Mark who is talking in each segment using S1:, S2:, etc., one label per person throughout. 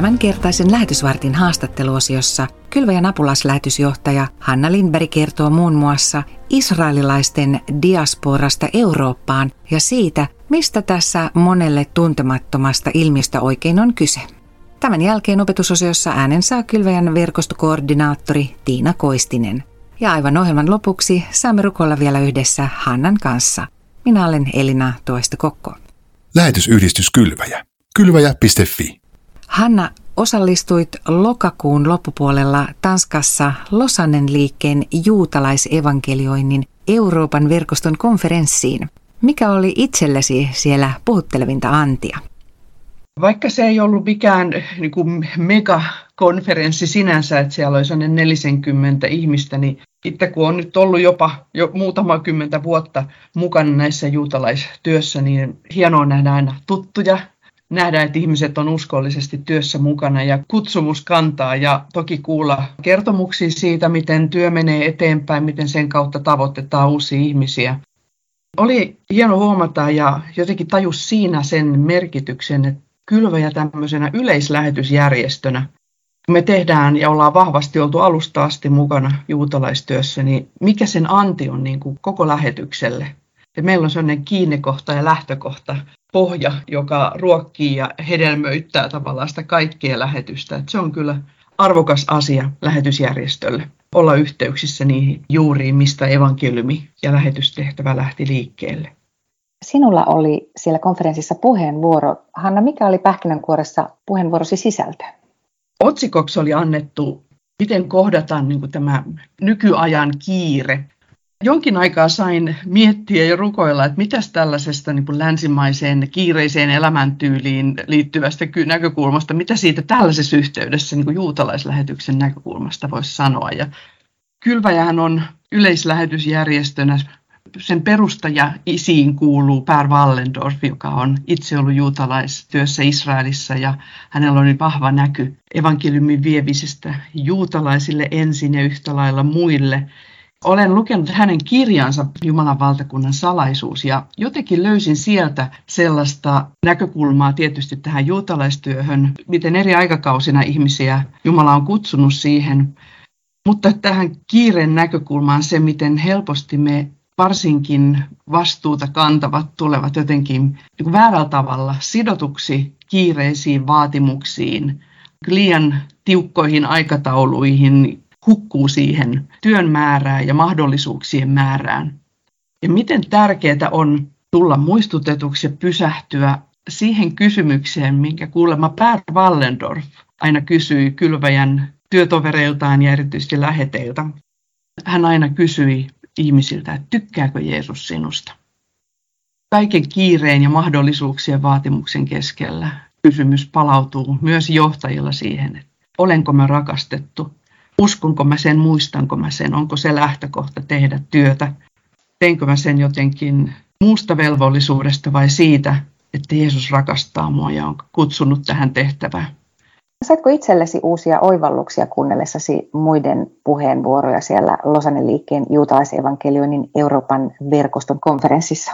S1: Tämänkertaisen lähetysvartin haastatteluosiossa Kylväjän apulaslähetysjohtaja Hanna Lindberg kertoo muun muassa israelilaisten diasporasta Eurooppaan ja siitä, mistä tässä monelle tuntemattomasta ilmiöstä oikein on kyse. Tämän jälkeen opetusosiossa äänen saa Kylväjän verkostokoordinaattori Tiina Koistinen. Ja aivan ohjelman lopuksi saamme rukoilla vielä yhdessä Hannan kanssa. Minä olen Elina Toista Kokko.
S2: Lähetysyhdistys Kylväjä. Kylväjä.fi
S1: Hanna, osallistuit lokakuun loppupuolella Tanskassa Losannen liikkeen juutalaisevankelioinnin Euroopan verkoston konferenssiin. Mikä oli itsellesi siellä puhuttelevinta antia?
S3: Vaikka se ei ollut mikään niin kuin megakonferenssi sinänsä, että siellä oli 40 ihmistä, niin itse kun on nyt ollut jopa jo muutama kymmentä vuotta mukana näissä juutalaistyössä, niin hienoa nähdä aina tuttuja nähdä, että ihmiset on uskollisesti työssä mukana ja kutsumus kantaa ja toki kuulla kertomuksia siitä, miten työ menee eteenpäin, miten sen kautta tavoitetaan uusia ihmisiä. Oli hieno huomata ja jotenkin tajus siinä sen merkityksen, että kylväjä tämmöisenä yleislähetysjärjestönä, me tehdään ja ollaan vahvasti oltu alusta asti mukana juutalaistyössä, niin mikä sen anti on niin kuin koko lähetykselle? Et meillä on sellainen kiinnekohta ja lähtökohta pohja, joka ruokkii ja hedelmöittää tavallaan sitä kaikkea lähetystä. Et se on kyllä arvokas asia lähetysjärjestölle olla yhteyksissä niihin juuriin, mistä evankeliumi ja lähetystehtävä lähti liikkeelle.
S4: Sinulla oli siellä konferenssissa puheenvuoro. Hanna, mikä oli pähkinänkuoressa puheenvuorosi sisältö?
S3: Otsikoksi oli annettu, miten kohdataan niin tämä nykyajan kiire Jonkin aikaa sain miettiä ja rukoilla, että mitäs tällaisesta niin kuin länsimaiseen kiireiseen elämäntyyliin liittyvästä näkökulmasta, mitä siitä tällaisessa yhteydessä niin kuin juutalaislähetyksen näkökulmasta voisi sanoa. Ja Kylväjähän on yleislähetysjärjestönä, sen perustaja isiin kuuluu Per Wallendorf, joka on itse ollut juutalaistyössä Israelissa ja hänellä oli vahva näky evankeliumin viemisestä juutalaisille ensin ja yhtä lailla muille – olen lukenut hänen kirjansa Jumalan valtakunnan salaisuus ja jotenkin löysin sieltä sellaista näkökulmaa tietysti tähän juutalaistyöhön, miten eri aikakausina ihmisiä Jumala on kutsunut siihen, mutta tähän kiireen näkökulmaan se, miten helposti me varsinkin vastuuta kantavat tulevat jotenkin niin kuin väärällä tavalla sidotuksi kiireisiin vaatimuksiin, liian tiukkoihin aikatauluihin, hukkuu siihen työn määrään ja mahdollisuuksien määrään. Ja miten tärkeää on tulla muistutetuksi ja pysähtyä siihen kysymykseen, minkä kuulemma Per Wallendorf aina kysyi kylväjän työtovereiltaan ja erityisesti läheteiltä. Hän aina kysyi ihmisiltä, että tykkääkö Jeesus sinusta? Kaiken kiireen ja mahdollisuuksien vaatimuksen keskellä kysymys palautuu myös johtajilla siihen, että olenko mä rakastettu uskonko mä sen, muistanko mä sen, onko se lähtökohta tehdä työtä, teenkö mä sen jotenkin muusta velvollisuudesta vai siitä, että Jeesus rakastaa mua ja on kutsunut tähän tehtävään.
S4: Saitko itsellesi uusia oivalluksia kuunnellessasi muiden puheenvuoroja siellä Losanen liikkeen juutalaisevankelioinnin Euroopan verkoston konferenssissa?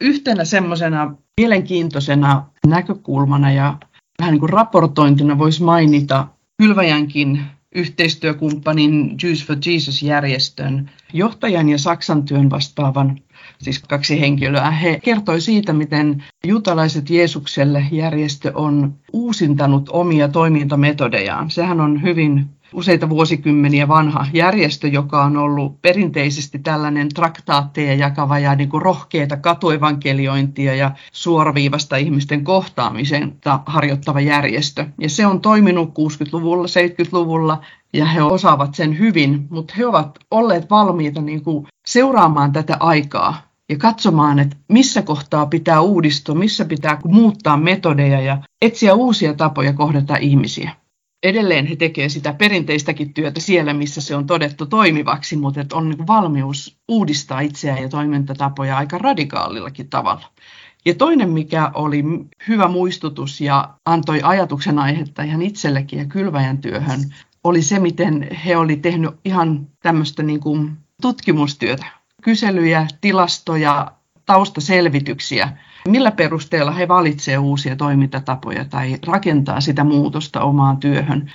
S3: Yhtenä semmoisena mielenkiintoisena näkökulmana ja vähän niin kuin raportointina voisi mainita Kylväjänkin yhteistyökumppanin Jews for Jesus-järjestön johtajan ja Saksan työn vastaavan, siis kaksi henkilöä. He kertoi siitä, miten juutalaiset Jeesukselle järjestö on uusintanut omia toimintametodejaan. Sehän on hyvin useita vuosikymmeniä vanha järjestö, joka on ollut perinteisesti tällainen traktaatteja jakava ja niin kuin rohkeita katuevankeliointia ja suoraviivasta ihmisten kohtaamisen harjoittava järjestö. Ja se on toiminut 60-luvulla, 70-luvulla ja he osaavat sen hyvin, mutta he ovat olleet valmiita niin kuin seuraamaan tätä aikaa ja katsomaan, että missä kohtaa pitää uudistua, missä pitää muuttaa metodeja ja etsiä uusia tapoja kohdata ihmisiä edelleen he tekevät sitä perinteistäkin työtä siellä, missä se on todettu toimivaksi, mutta että on niin valmius uudistaa itseään ja toimintatapoja aika radikaalillakin tavalla. Ja toinen, mikä oli hyvä muistutus ja antoi ajatuksen aihetta ihan itsellekin ja kylväjän työhön, oli se, miten he oli tehnyt ihan tämmöistä niin kuin tutkimustyötä, kyselyjä, tilastoja, taustaselvityksiä, millä perusteella he valitsevat uusia toimintatapoja tai rakentaa sitä muutosta omaan työhön.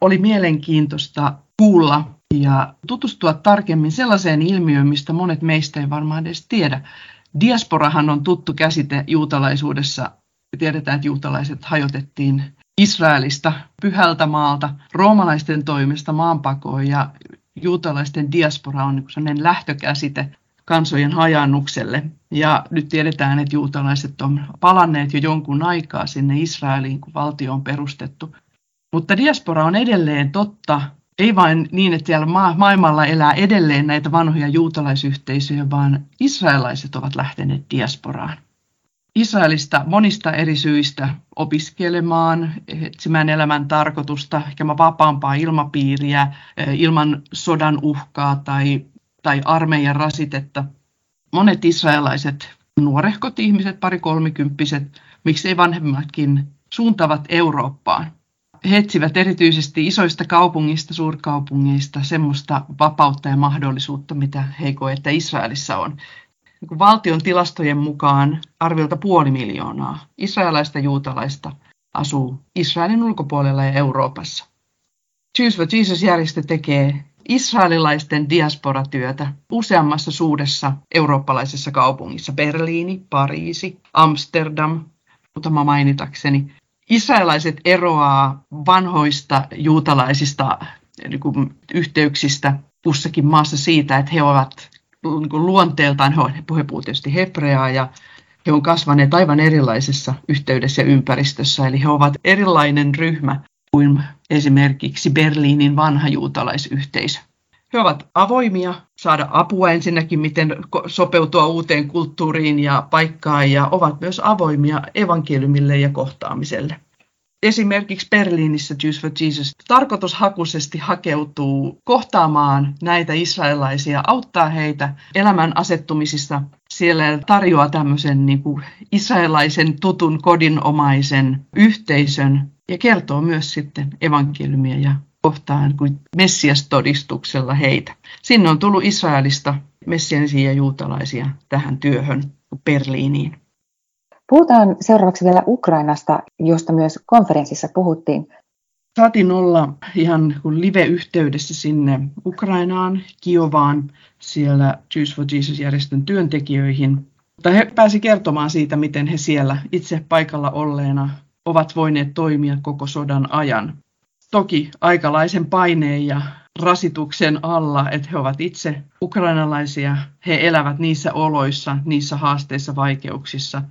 S3: Oli mielenkiintoista kuulla ja tutustua tarkemmin sellaiseen ilmiöön, mistä monet meistä ei varmaan edes tiedä. Diasporahan on tuttu käsite juutalaisuudessa. Tiedetään, että juutalaiset hajotettiin Israelista, pyhältä maalta, roomalaisten toimesta maanpakoon ja juutalaisten diaspora on niin lähtökäsite kansojen hajannukselle. Ja nyt tiedetään, että juutalaiset on palanneet jo jonkun aikaa sinne Israeliin, kun valtio on perustettu. Mutta diaspora on edelleen totta, ei vain niin, että siellä maailmalla elää edelleen näitä vanhoja juutalaisyhteisöjä, vaan israelaiset ovat lähteneet diasporaan. Israelista monista eri syistä opiskelemaan, etsimään elämän tarkoitusta, ehkä vapaampaa ilmapiiriä eh, ilman sodan uhkaa tai, tai armeijan rasitetta. Monet israelaiset nuorehkot ihmiset, pari kolmikymppiset, miksei vanhemmatkin, suuntavat Eurooppaan. He etsivät erityisesti isoista kaupungista, suurkaupungeista semmoista vapautta ja mahdollisuutta, mitä he koe, että Israelissa on. Niin valtion tilastojen mukaan arviolta puoli miljoonaa israelaista juutalaista asuu Israelin ulkopuolella ja Euroopassa. Choose for Jesus-järjestö tekee israelilaisten diasporatyötä useammassa suudessa eurooppalaisessa kaupungissa. Berliini, Pariisi, Amsterdam, muutama mainitakseni. Israelaiset eroaa vanhoista juutalaisista niin yhteyksistä kussakin maassa siitä, että he ovat niin luonteeltaan, he puhuvat tietysti hebreaa ja he ovat kasvaneet aivan erilaisessa yhteydessä ja ympäristössä, eli he ovat erilainen ryhmä kuin esimerkiksi Berliinin vanha juutalaisyhteisö. He ovat avoimia saada apua ensinnäkin, miten sopeutua uuteen kulttuuriin ja paikkaan, ja ovat myös avoimia evankeliumille ja kohtaamiselle esimerkiksi Berliinissä Jews for Jesus tarkoitushakuisesti hakeutuu kohtaamaan näitä israelaisia, auttaa heitä elämän asettumisissa siellä tarjoaa tämmöisen niin kuin israelaisen tutun kodinomaisen yhteisön ja kertoo myös sitten evankeliumia ja kohtaan kuin Messias-todistuksella heitä. Sinne on tullut Israelista messianisia juutalaisia tähän työhön Berliiniin.
S4: Puhutaan seuraavaksi vielä Ukrainasta, josta myös konferenssissa puhuttiin.
S3: Saatiin olla ihan live-yhteydessä sinne Ukrainaan, Kiovaan, siellä Jews for Jesus-järjestön työntekijöihin. Mutta he pääsi kertomaan siitä, miten he siellä itse paikalla olleena ovat voineet toimia koko sodan ajan. Toki aikalaisen paineen ja rasituksen alla, että he ovat itse ukrainalaisia, he elävät niissä oloissa, niissä haasteissa, vaikeuksissa,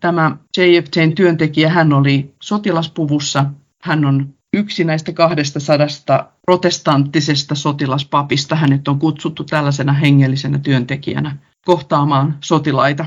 S3: Tämä JFTn työntekijä, hän oli sotilaspuvussa. Hän on yksi näistä kahdesta sadasta protestanttisesta sotilaspapista. Hänet on kutsuttu tällaisena hengellisenä työntekijänä kohtaamaan sotilaita.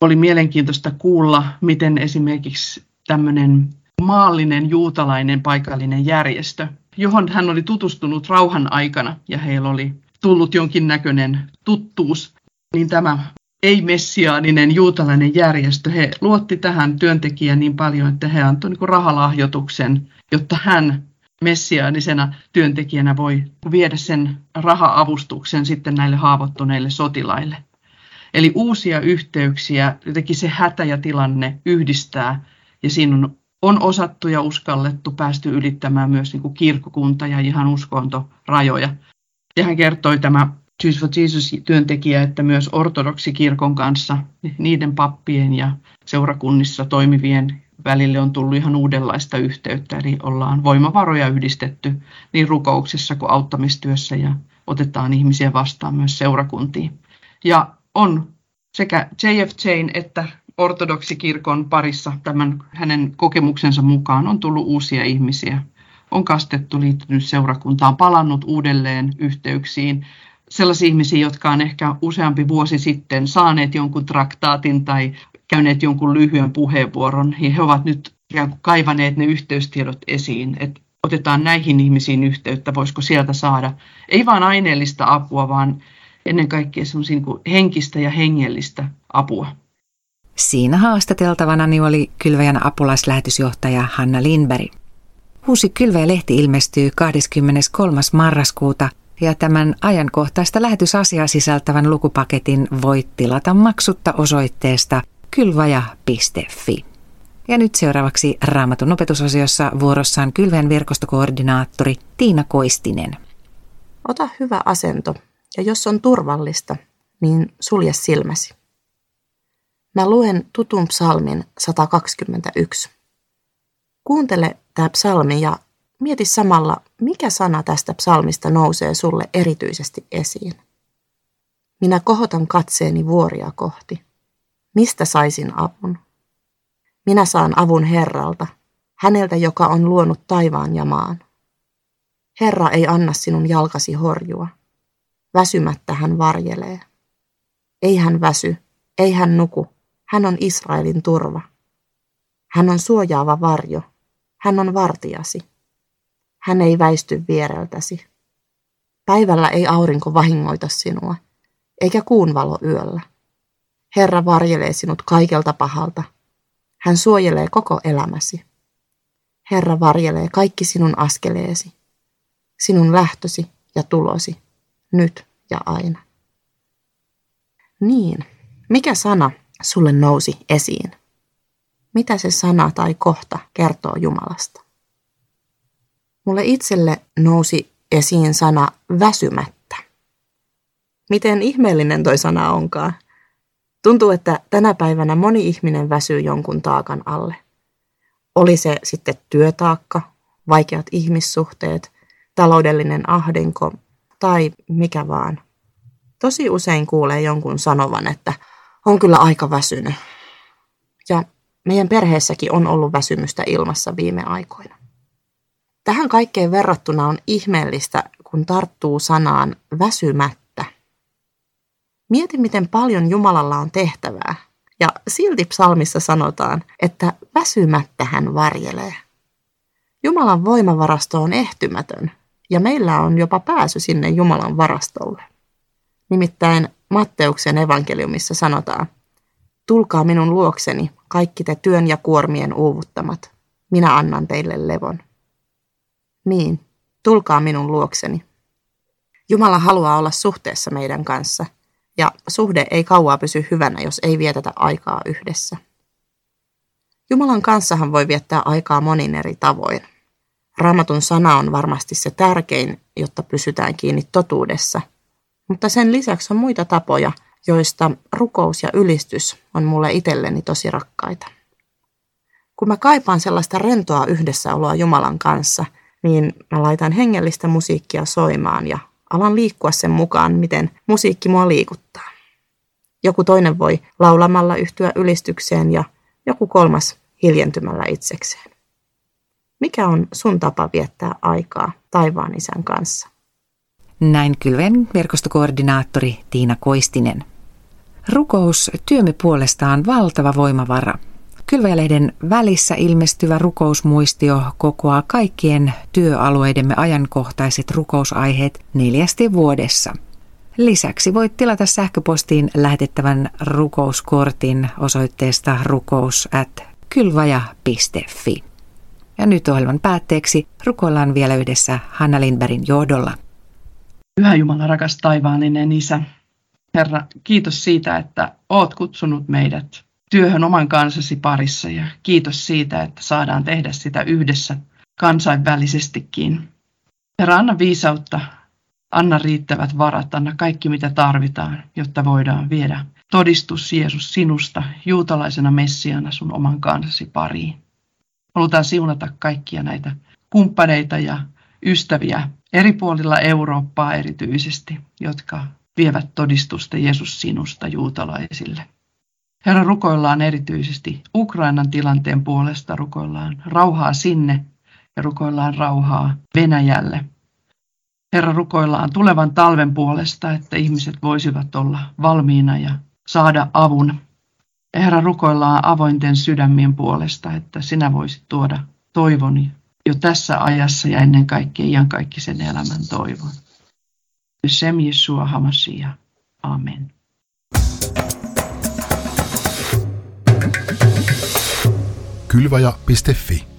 S3: Oli mielenkiintoista kuulla, miten esimerkiksi tämmöinen maallinen juutalainen paikallinen järjestö, johon hän oli tutustunut rauhan aikana ja heillä oli tullut jonkinnäköinen tuttuus, niin tämä ei-messiaaninen juutalainen järjestö, he luotti tähän työntekijän niin paljon, että he antoivat niin rahalahjoituksen, jotta hän messiaanisena työntekijänä voi viedä sen rahaavustuksen sitten näille haavoittuneille sotilaille. Eli uusia yhteyksiä, jotenkin se hätä ja tilanne yhdistää ja siinä on, on osattu ja uskallettu päästy ylittämään myös niin kuin kirkkokunta ja ihan uskontorajoja. Ja hän kertoi tämä Jews for Jesus-työntekijä, että myös ortodoksikirkon kanssa niiden pappien ja seurakunnissa toimivien välille on tullut ihan uudenlaista yhteyttä, eli ollaan voimavaroja yhdistetty niin rukouksessa kuin auttamistyössä ja otetaan ihmisiä vastaan myös seurakuntiin. Ja on sekä JFJn että ortodoksikirkon parissa tämän hänen kokemuksensa mukaan on tullut uusia ihmisiä. On kastettu, liittynyt seurakuntaan, palannut uudelleen yhteyksiin, sellaisia ihmisiä, jotka on ehkä useampi vuosi sitten saaneet jonkun traktaatin tai käyneet jonkun lyhyen puheenvuoron, ja he ovat nyt kaivaneet ne yhteystiedot esiin, että otetaan näihin ihmisiin yhteyttä, voisiko sieltä saada ei vain aineellista apua, vaan ennen kaikkea niin henkistä ja hengellistä apua.
S1: Siinä haastateltavanani oli Kylväjän apulaislähetysjohtaja Hanna Lindberg. Uusi Kylväjä-lehti ilmestyy 23. marraskuuta Ja tämän ajankohtaista lähetysasiaa sisältävän lukupaketin voit tilata maksutta osoitteesta kylvaja.fi. Ja nyt seuraavaksi Raamatun opetusosiossa vuorossaan Kylvän verkostokoordinaattori Tiina Koistinen.
S5: Ota hyvä asento ja jos on turvallista, niin sulje silmäsi. Mä luen tutun psalmin 121. Kuuntele tämä psalmi ja mieti samalla, mikä sana tästä psalmista nousee sulle erityisesti esiin. Minä kohotan katseeni vuoria kohti. Mistä saisin avun? Minä saan avun Herralta, häneltä, joka on luonut taivaan ja maan. Herra ei anna sinun jalkasi horjua. Väsymättä hän varjelee. Ei hän väsy, ei hän nuku, hän on Israelin turva. Hän on suojaava varjo, hän on vartijasi. Hän ei väisty viereltäsi. Päivällä ei aurinko vahingoita sinua, eikä kuun valo yöllä. Herra varjelee sinut kaikelta pahalta. Hän suojelee koko elämäsi. Herra varjelee kaikki sinun askeleesi, sinun lähtösi ja tulosi, nyt ja aina. Niin, mikä sana sulle nousi esiin? Mitä se sana tai kohta kertoo Jumalasta? Mulle itselle nousi esiin sana väsymättä. Miten ihmeellinen toi sana onkaan. Tuntuu, että tänä päivänä moni ihminen väsyy jonkun taakan alle. Oli se sitten työtaakka, vaikeat ihmissuhteet, taloudellinen ahdinko tai mikä vaan. Tosi usein kuulee jonkun sanovan, että on kyllä aika väsynyt. Ja meidän perheessäkin on ollut väsymystä ilmassa viime aikoina. Tähän kaikkeen verrattuna on ihmeellistä, kun tarttuu sanaan väsymättä. Mieti, miten paljon Jumalalla on tehtävää. Ja silti psalmissa sanotaan, että väsymättä hän varjelee. Jumalan voimavarasto on ehtymätön, ja meillä on jopa pääsy sinne Jumalan varastolle. Nimittäin Matteuksen evankeliumissa sanotaan, Tulkaa minun luokseni, kaikki te työn ja kuormien uuvuttamat. Minä annan teille levon. Niin, tulkaa minun luokseni. Jumala haluaa olla suhteessa meidän kanssa, ja suhde ei kauaa pysy hyvänä, jos ei vietetä aikaa yhdessä. Jumalan kanssahan voi viettää aikaa monin eri tavoin. Raamatun sana on varmasti se tärkein, jotta pysytään kiinni totuudessa – mutta sen lisäksi on muita tapoja, joista rukous ja ylistys on mulle itselleni tosi rakkaita. Kun mä kaipaan sellaista rentoa yhdessäoloa Jumalan kanssa, niin mä laitan hengellistä musiikkia soimaan ja alan liikkua sen mukaan, miten musiikki mua liikuttaa. Joku toinen voi laulamalla yhtyä ylistykseen ja joku kolmas hiljentymällä itsekseen. Mikä on sun tapa viettää aikaa taivaan isän kanssa?
S1: Näin Kylven verkostokoordinaattori Tiina Koistinen. Rukous työmme puolestaan valtava voimavara. Kylväjälehden välissä ilmestyvä rukousmuistio kokoaa kaikkien työalueidemme ajankohtaiset rukousaiheet neljästi vuodessa. Lisäksi voit tilata sähköpostiin lähetettävän rukouskortin osoitteesta rukous at. Ja nyt ohjelman päätteeksi rukoillaan vielä yhdessä Hanna Lindbergin johdolla.
S3: Pyhä Jumala, rakas taivaallinen Isä, Herra, kiitos siitä, että oot kutsunut meidät työhön oman kansasi parissa ja kiitos siitä, että saadaan tehdä sitä yhdessä kansainvälisestikin. Herra, anna viisautta, anna riittävät varat, anna kaikki mitä tarvitaan, jotta voidaan viedä todistus Jeesus sinusta juutalaisena Messiana sun oman kansasi pariin. Halutaan siunata kaikkia näitä kumppaneita ja ystäviä eri puolilla Eurooppaa erityisesti, jotka vievät todistusta Jeesus sinusta juutalaisille. Herra, rukoillaan erityisesti Ukrainan tilanteen puolesta, rukoillaan rauhaa sinne ja rukoillaan rauhaa Venäjälle. Herra, rukoillaan tulevan talven puolesta, että ihmiset voisivat olla valmiina ja saada avun. Herra, rukoillaan avointen sydämien puolesta, että sinä voisit tuoda toivoni jo tässä ajassa ja ennen kaikkea iankaikkisen elämän toivon. Sem Yeshua Hamasia. Amen.
S2: Kylvaja.fi